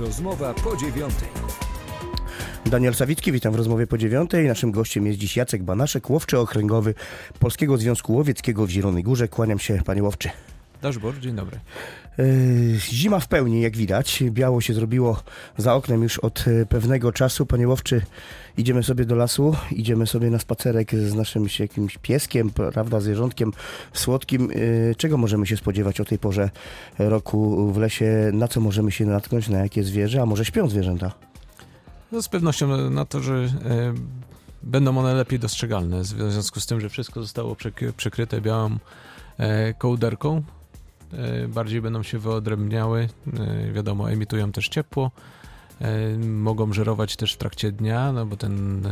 Rozmowa po dziewiątej. Daniel Sawicki, witam w rozmowie po dziewiątej. Naszym gościem jest dziś Jacek Banaszek, łowczy okręgowy Polskiego Związku Łowieckiego w Zielonej Górze. Kłaniam się, panie łowczy. Daszbor, dzień dobry. Yy, Zima w pełni, jak widać. Biało się zrobiło za oknem już od e, pewnego czasu. Panie łowczy, idziemy sobie do lasu, idziemy sobie na spacerek z naszym się jakimś pieskiem, prawda, zwierzątkiem słodkim. Yy, Czego możemy się spodziewać o tej porze roku w lesie? Na co możemy się natknąć? Na jakie zwierzę? A może śpią zwierzęta? No z pewnością na to, że e, będą one lepiej dostrzegalne, w związku z tym, że wszystko zostało przek- przykryte białą e, kołderką. E, bardziej będą się wyodrębniały, e, wiadomo, emitują też ciepło. E, mogą żerować też w trakcie dnia, no bo ten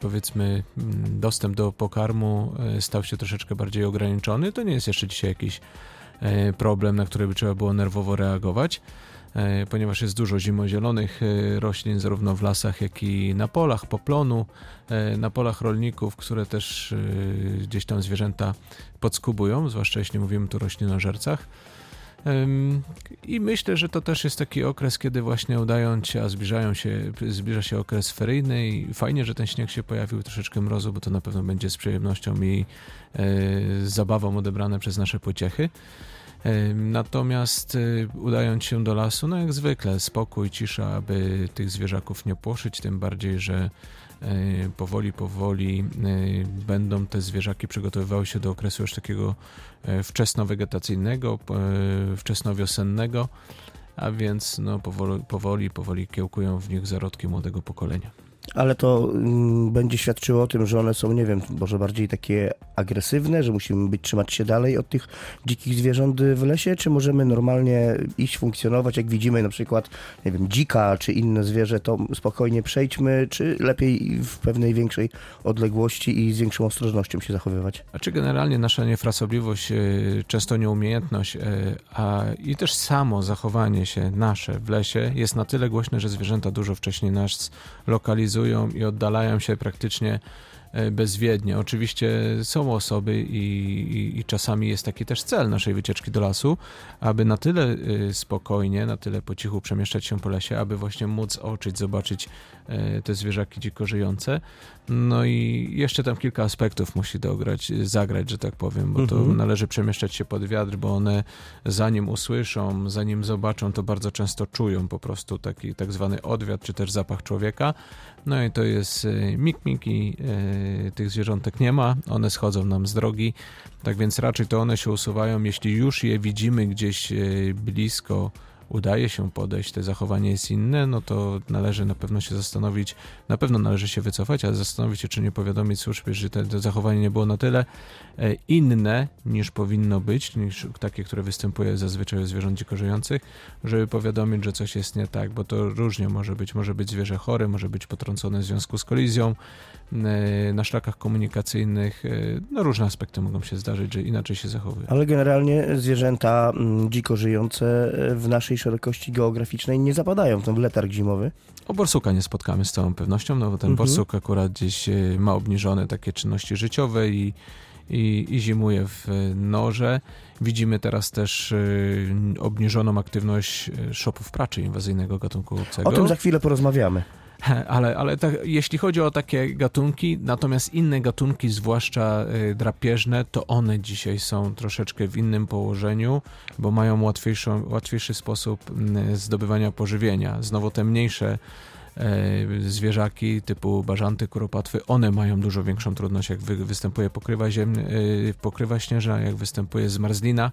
powiedzmy m, dostęp do pokarmu stał się troszeczkę bardziej ograniczony. To nie jest jeszcze dzisiaj jakiś problem, na który by trzeba było nerwowo reagować. E, ponieważ jest dużo zimozielonych e, roślin zarówno w lasach, jak i na polach poplonu, e, na polach rolników, które też gdzieś tam zwierzęta podskubują, zwłaszcza jeśli mówimy tu o roślinożercach. I myślę, że to też jest taki okres, kiedy właśnie udają się, a zbliżają się, zbliża się okres feryjny i fajnie, że ten śnieg się pojawił, troszeczkę mrozu, bo to na pewno będzie z przyjemnością i zabawą odebrane przez nasze pociechy. Natomiast y, udając się do lasu, no jak zwykle, spokój, cisza, aby tych zwierzaków nie płoszyć, tym bardziej, że y, powoli, powoli y, będą te zwierzaki przygotowywały się do okresu już takiego wczesnowegetacyjnego, wczesnowiosennego, a więc no, powoli, powoli, powoli kiełkują w nich zarodki młodego pokolenia. Ale to mm, będzie świadczyło o tym, że one są, nie wiem, może bardziej takie agresywne, że musimy być, trzymać się dalej od tych dzikich zwierząt w lesie, czy możemy normalnie iść, funkcjonować, jak widzimy na przykład, nie wiem, dzika czy inne zwierzę, to spokojnie przejdźmy, czy lepiej w pewnej większej odległości i z większą ostrożnością się zachowywać? A czy generalnie nasza niefrasobliwość, e, często nieumiejętność, e, a i też samo zachowanie się nasze w lesie jest na tyle głośne, że zwierzęta dużo wcześniej nas lokalizują i oddalają się praktycznie bezwiednie. Oczywiście są osoby i, i, i czasami jest taki też cel naszej wycieczki do lasu, aby na tyle e, spokojnie, na tyle po cichu przemieszczać się po lesie, aby właśnie móc oczyć, zobaczyć e, te zwierzaki dziko żyjące. No i jeszcze tam kilka aspektów musi dograć, zagrać, że tak powiem, bo to Mhm. należy przemieszczać się pod wiatr, bo one zanim usłyszą, zanim zobaczą, to bardzo często czują po prostu taki tak zwany odwiat, czy też zapach człowieka. No i to jest e, mik-mik i e, tych zwierzątek nie ma, one schodzą nam z drogi, tak więc raczej to one się usuwają, jeśli już je widzimy gdzieś e, blisko, udaje się podejść, to zachowanie jest inne, no to należy na pewno się zastanowić, na pewno należy się wycofać, ale zastanowić się, czy nie powiadomić służby, że te, to zachowanie nie było na tyle e, inne niż powinno być, niż takie, które występuje zazwyczaj u zwierząt dziko żeby powiadomić, że coś jest nie tak, bo to różnie może być. Może być zwierzę chore, może być potrącone w związku z kolizją na szlakach komunikacyjnych. e, No różne aspekty mogą się zdarzyć, że inaczej się zachowuje. Ale generalnie zwierzęta mm, dziko żyjące w naszej szerokości geograficznej nie zapadają w ten letarg zimowy. O borsuka nie spotkamy z całą pewnością, no bo ten Mhm. borsuk akurat gdzieś e, ma obniżone takie czynności życiowe i, i, i zimuje w e, norze. Widzimy teraz też e, obniżoną aktywność e, szopów praczy inwazyjnego gatunku obcego. O tym za chwilę porozmawiamy. Ale, ale tak, jeśli chodzi o takie gatunki, natomiast inne gatunki, zwłaszcza y, drapieżne, to one dzisiaj są troszeczkę w innym położeniu, bo mają łatwiejszą, łatwiejszy sposób mm, zdobywania pożywienia. Znowu te mniejsze e, zwierzaki typu bażanty, kuropatwy, one mają dużo większą trudność, jak wy, występuje pokrywa, ziem, y, pokrywa śnieżna, jak występuje zmarzlina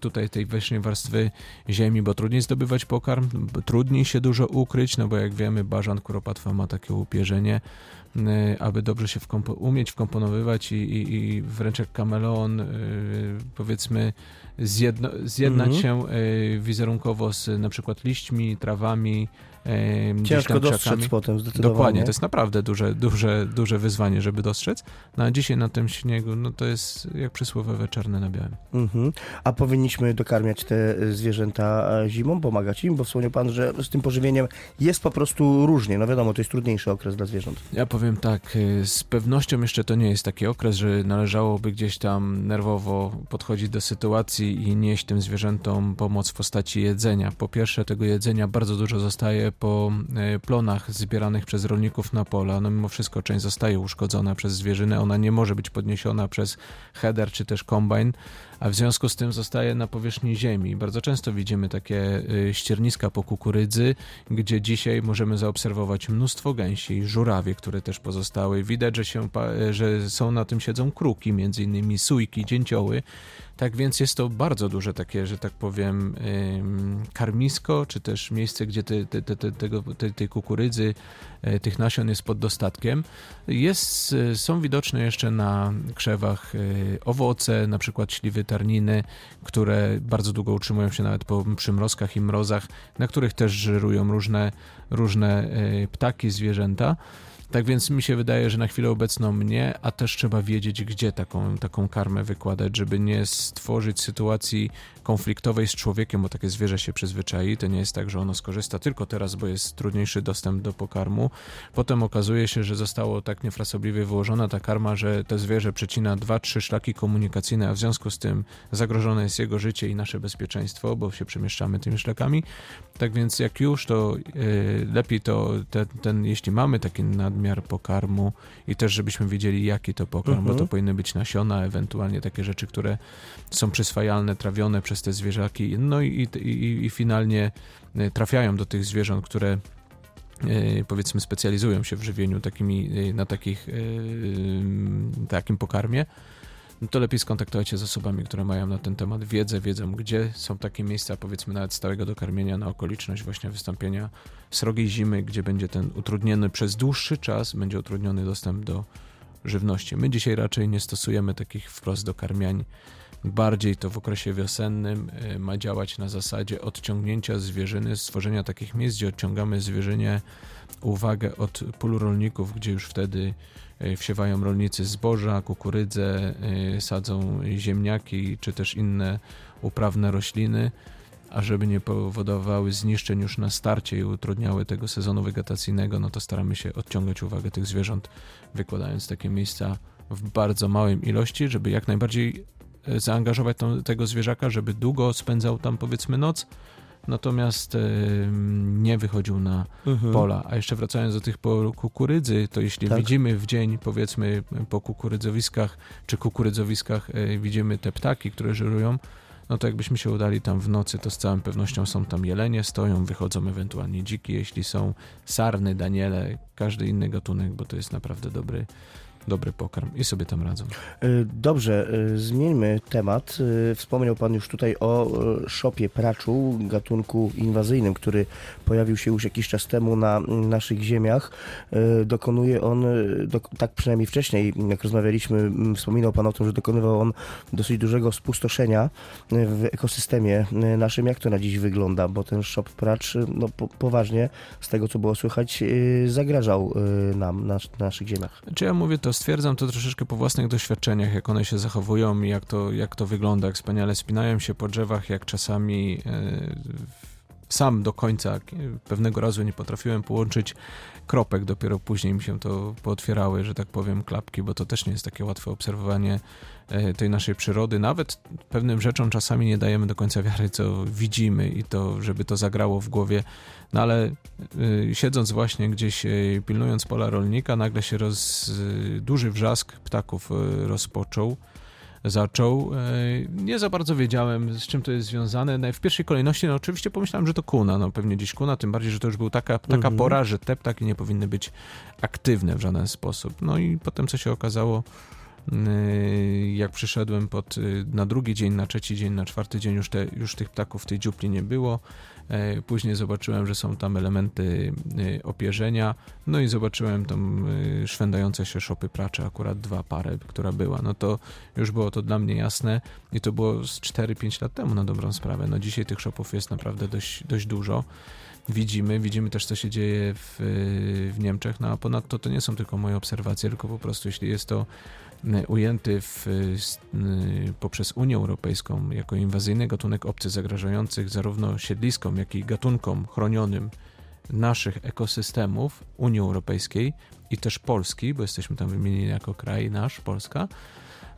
tutaj tej wyższej warstwy ziemi, bo trudniej zdobywać pokarm, trudniej się dużo ukryć, no bo jak wiemy, bażant kuropatwa ma takie upierzenie, y, aby dobrze się wkompo- umieć wkomponowywać i, i, i wręcz jak kameleon, y, powiedzmy, zjedno, zjednać Mhm. się wizerunkowo z na przykład liśćmi, trawami, Ciężko dostrzec krzakami. potem zdecydowanie. Dokładnie, to jest naprawdę duże, duże, duże wyzwanie, żeby dostrzec. No a dzisiaj na tym śniegu, no to jest jak przysłowiowe czarne na białym. Mhm. A powinniśmy dokarmiać te zwierzęta zimą, pomagać im, bo wspomniał Pan, że z tym pożywieniem jest po prostu różnie. No wiadomo, to jest trudniejszy okres dla zwierząt. Ja powiem tak, y, z pewnością jeszcze to nie jest taki okres, że należałoby gdzieś tam nerwowo podchodzić do sytuacji i nieść tym zwierzętom pomoc w postaci jedzenia. Po pierwsze, tego jedzenia bardzo dużo zostaje po y, plonach zbieranych przez rolników na pola. No mimo wszystko część zostaje uszkodzona przez zwierzynę, ona nie może być podniesiona przez header czy też kombajn a w związku z tym zostaje na powierzchni ziemi. Bardzo często widzimy takie y, ścierniska po kukurydzy, gdzie dzisiaj możemy zaobserwować mnóstwo gęsi, żurawie, które też pozostały. Widać, że, się, że są na tym siedzą kruki, między innymi sujki, dzięcioły. Tak więc jest to bardzo duże takie, że tak powiem, karmisko, czy też miejsce, gdzie te, te, te, tego, tej kukurydzy, e, tych nasion jest pod dostatkiem. Jest, są widoczne jeszcze na krzewach owoce, na przykład śliwy tarniny, które bardzo długo utrzymują się nawet po przymrozkach i mrozach, na których też żerują różne, różne ptaki, zwierzęta. Tak więc mi się wydaje, że na chwilę obecną nie, a też trzeba wiedzieć, gdzie taką, taką karmę wykładać, żeby nie stworzyć sytuacji konfliktowej z człowiekiem, bo takie zwierzę się przyzwyczai. To nie jest tak, że ono skorzysta tylko teraz, bo jest trudniejszy dostęp do pokarmu. Potem okazuje się, że zostało tak niefrasobliwie wyłożona ta karma, że to zwierzę przecina dwa, trzy szlaki komunikacyjne, a w związku z tym zagrożone jest jego życie i nasze bezpieczeństwo, bo się przemieszczamy tymi szlakami. Tak więc jak już, to yy, lepiej to ten, ten, jeśli mamy taki nadmiar pokarmu i też żebyśmy wiedzieli, jaki to pokarm, bo to mhm. powinny być nasiona, ewentualnie takie rzeczy, które są przyswajalne, trawione przez te zwierzaki, no i, i, i finalnie e, trafiają do tych zwierząt, które e, powiedzmy specjalizują się w żywieniu takimi, e, na takich, takim pokarmie, no to lepiej skontaktować się z osobami, które mają na ten temat wiedzę, wiedzą gdzie są takie miejsca, powiedzmy nawet stałego dokarmienia na okoliczność właśnie wystąpienia srogiej zimy, gdzie będzie ten utrudniony przez dłuższy czas, będzie utrudniony dostęp do żywności. My dzisiaj raczej nie stosujemy takich wprost dokarmiań, bardziej to w okresie wiosennym y, ma działać na zasadzie odciągnięcia zwierzyny, stworzenia takich miejsc, gdzie odciągamy zwierzynie uwagę od pól rolników, gdzie już wtedy wsiewają rolnicy zboża, kukurydzę, y, sadzą ziemniaki czy też inne uprawne rośliny, ażeby nie powodowały zniszczeń już na starcie i utrudniały tego sezonu wegetacyjnego, no to staramy się odciągać uwagę tych zwierząt, wykładając takie miejsca w bardzo małej ilości, żeby jak najbardziej E, zaangażować tą, tego zwierzaka, żeby długo spędzał tam powiedzmy noc, natomiast nie wychodził na mhm. pola. A jeszcze wracając do tych po kukurydzy, to jeśli tak. widzimy w dzień, powiedzmy po kukurydzowiskach czy kukurydzowiskach e, widzimy te ptaki, które żerują, no to jakbyśmy się udali tam w nocy, to z całą pewnością są tam jelenie, stoją, wychodzą ewentualnie dziki, jeśli są sarny, daniele, każdy inny gatunek, bo to jest naprawdę dobry dobry pokarm i sobie tam radzą. E, dobrze, e, zmieńmy temat. E, wspomniał Pan już tutaj o szopie praczu, gatunku inwazyjnym, który pojawił się już jakiś czas temu na naszych ziemiach. Dokonuje on, tak przynajmniej wcześniej, jak rozmawialiśmy, wspominał Pan o tym, że dokonywał on dosyć dużego spustoszenia w ekosystemie naszym. Jak to na dziś wygląda? Bo ten szop pracz, no po, poważnie, z tego co było słychać, zagrażał nam, na, na naszych ziemiach. Czy ja mówię to stwierdzam to troszeczkę po własnych doświadczeniach, jak one się zachowują i jak to, jak to wygląda, jak wspaniale spinają się po drzewach, jak czasami e, sam do końca pewnego razu nie potrafiłem połączyć kropek, dopiero później mi się to pootwierały, że tak powiem, klapki, bo to też nie jest takie łatwe obserwowanie e, tej naszej przyrody. Nawet pewnym rzeczom czasami nie dajemy do końca wiary, co widzimy i to, żeby to zagrało w głowie. No ale y, siedząc właśnie gdzieś, y, pilnując pola rolnika, nagle się roz, duży wrzask ptaków rozpoczął zaczął. Nie za bardzo wiedziałem, z czym to jest związane. No w pierwszej kolejności, no oczywiście pomyślałem, że to kuna, no pewnie gdzieś kuna, tym bardziej, że to już była taka, taka mhm. pora, że te ptaki nie powinny być aktywne w żaden sposób. No i potem, co się okazało, jak przyszedłem pod, y, na drugi dzień, na trzeci dzień, na czwarty dzień już, te, już tych ptaków w tej dziupli nie było. E, później zobaczyłem, że są tam elementy y, opierzenia, no i zobaczyłem tam szwendające się szopy pracze, akurat dwa pary, która była. No to już było to dla mnie jasne i to było z 4-5 lat temu na dobrą sprawę. No dzisiaj tych szopów jest naprawdę dość, dość dużo widzimy. Widzimy też, co się dzieje w, w Niemczech. No a ponadto to nie są tylko moje obserwacje, tylko po prostu jeśli jest to y, ujęty w, y, poprzez Unię Europejską jako inwazyjny gatunek obcy zagrażających zarówno siedliskom, jak i gatunkom chronionym naszych ekosystemów Unii Europejskiej i też Polski, bo jesteśmy tam wymienieni jako kraj nasz, Polska,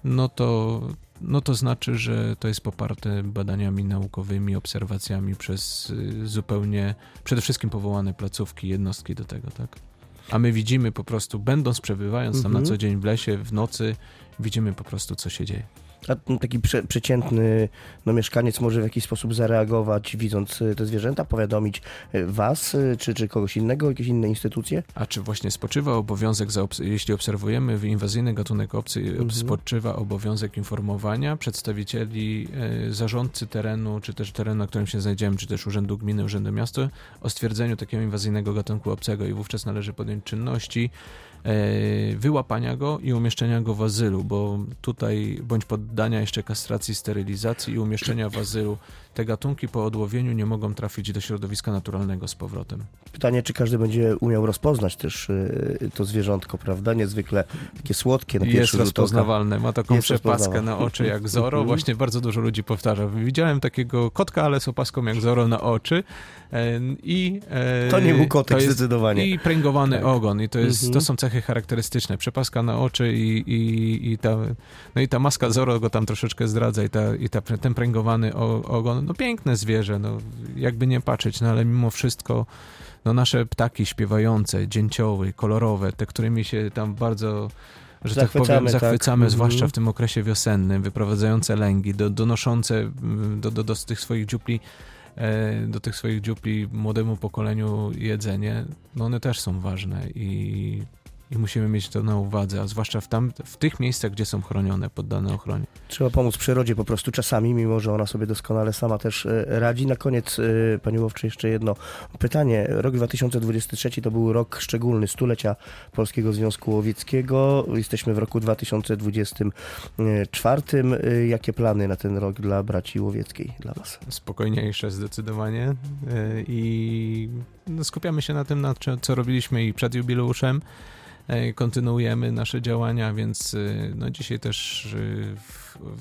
no to, no to znaczy, że to jest poparte badaniami naukowymi, obserwacjami przez zupełnie, przede wszystkim powołane placówki, jednostki do tego, tak? A my widzimy po prostu, będąc, przebywając tam na mhm. co dzień w lesie, w nocy, widzimy po prostu, co się dzieje. A taki prze, przeciętny no, mieszkaniec może w jakiś sposób zareagować, widząc y, te zwierzęta, powiadomić y, was, y, czy, czy kogoś innego, jakieś inne instytucje? A czy właśnie spoczywa obowiązek, za, jeśli obserwujemy inwazyjny gatunek obcy, mhm. spoczywa obowiązek informowania przedstawicieli zarządcy terenu, czy też terenu, na którym się znajdziemy, czy też Urzędu Gminy, Urzędu Miasta, o stwierdzeniu takiego inwazyjnego gatunku obcego i wówczas należy podjąć czynności, E, wyłapania go i umieszczenia go w azylu, bo tutaj bądź poddania jeszcze kastracji, sterylizacji i umieszczenia w azylu te gatunki po odłowieniu nie mogą trafić do środowiska naturalnego z powrotem. Pytanie, czy każdy będzie umiał rozpoznać też y, to zwierzątko, prawda? Niezwykle takie słodkie na Jest rozpoznawalne, ma taką Jest przepaskę na oczy jak Zoro. Mhm. Właśnie bardzo dużo ludzi powtarza. Widziałem takiego kotka, ale z opaską jak Zoro na oczy. E, I, e, to nie był kotek zdecydowanie. I pręgowany tak. ogon. I to, jest, to mhm. są cechy charakterystyczne. Przepaska na oczy i, i, i, ta, no i ta maska Zoro go tam troszeczkę zdradza i, ta, i ta, ten pręgowany ogon no piękne zwierzę, no jakby nie patrzeć, no ale mimo wszystko no nasze ptaki śpiewające, dzięcioły, kolorowe, te, którymi się tam bardzo że tak powiem, zachwycamy, tak. zwłaszcza mhm. w tym okresie wiosennym, wyprowadzające lęgi, do, donoszące mm, do, do, do tych swoich dziupli e, do tych swoich dziupli młodemu pokoleniu jedzenie, no one też są ważne i i musimy mieć to na uwadze, a zwłaszcza w, tam, w tych miejscach, gdzie są chronione, poddane ochronie. Trzeba pomóc przyrodzie po prostu czasami, mimo że ona sobie doskonale sama też e, radzi. Na koniec, e, Pani Łowczy, jeszcze jedno pytanie. Rok 2023 to był rok szczególny, stulecia Polskiego Związku Łowieckiego. Jesteśmy w roku 2024. E, jakie plany na ten rok dla braci łowieckiej, dla Was? Spokojniejsze zdecydowanie i no, skupiamy się na tym, na co robiliśmy i przed jubileuszem. E, kontynuujemy nasze działania, więc e, no dzisiaj też e,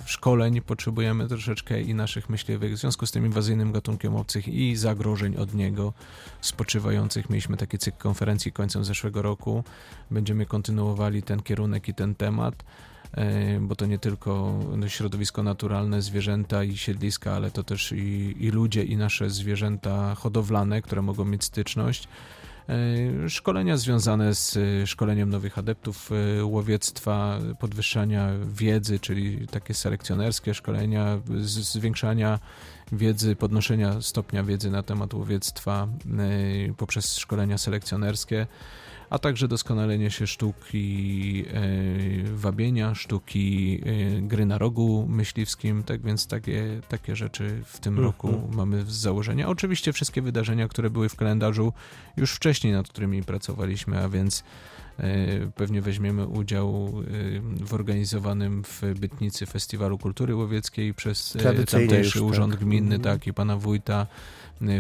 w szkoleń potrzebujemy troszeczkę i naszych myśliwych w związku z tym inwazyjnym gatunkiem obcych i zagrożeń od niego spoczywających. Mieliśmy taki cykl konferencji końcem zeszłego roku. Będziemy kontynuowali ten kierunek i ten temat bo to nie tylko środowisko naturalne, zwierzęta i siedliska, ale to też i, i ludzie, i nasze zwierzęta hodowlane, które mogą mieć styczność. E, szkolenia związane z e, szkoleniem nowych adeptów e, łowiectwa, podwyższania wiedzy, czyli takie selekcjonerskie szkolenia, zwiększania wiedzy, podnoszenia stopnia wiedzy na temat łowiectwa poprzez szkolenia selekcjonerskie a także doskonalenie się sztuki e, wabienia, sztuki e, gry na rogu myśliwskim, tak więc takie, takie rzeczy w tym mm -hmm. roku mamy z założenia. Oczywiście wszystkie wydarzenia, które były w kalendarzu już wcześniej, nad którymi pracowaliśmy, a więc e, Pewnie weźmiemy udział w organizowanym w Bytnicy Festiwalu Kultury Łowieckiej przez tamtejszy już, Urząd tak. Gminny, mhm. tak, i pana wójta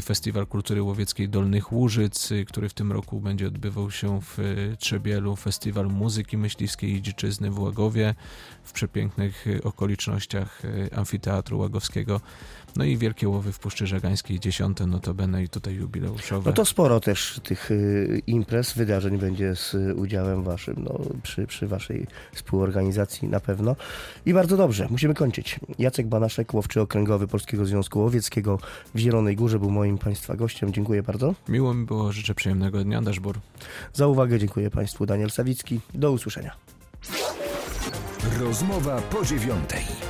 Festiwal Kultury Łowieckiej Dolnych Łużyc, y, który w tym roku będzie odbywał się w y, Trzebielu, Festiwal Muzyki Myśliwskiej i Dziczyzny w Łagowie, w przepięknych okolicznościach Amfiteatru Łagowskiego. No i Wielkie Łowy w Puszczy Żegańskiej, dziesiąte notabene i tutaj jubileuszowe. No to sporo też tych imprez, wydarzeń będzie z udziałem waszym, no, przy, przy waszej współorganizacji na pewno. I bardzo dobrze, musimy kończyć. Jacek Banaszek, łowczy okręgowy Polskiego Związku Łowieckiego w Zielonej Górze był moim Państwa gościem. Dziękuję bardzo. Miło mi było, życzę przyjemnego dnia, Daszbor. Za uwagę dziękuję Państwu. Daniel Sawicki. Do usłyszenia. Rozmowa po dziewiątej.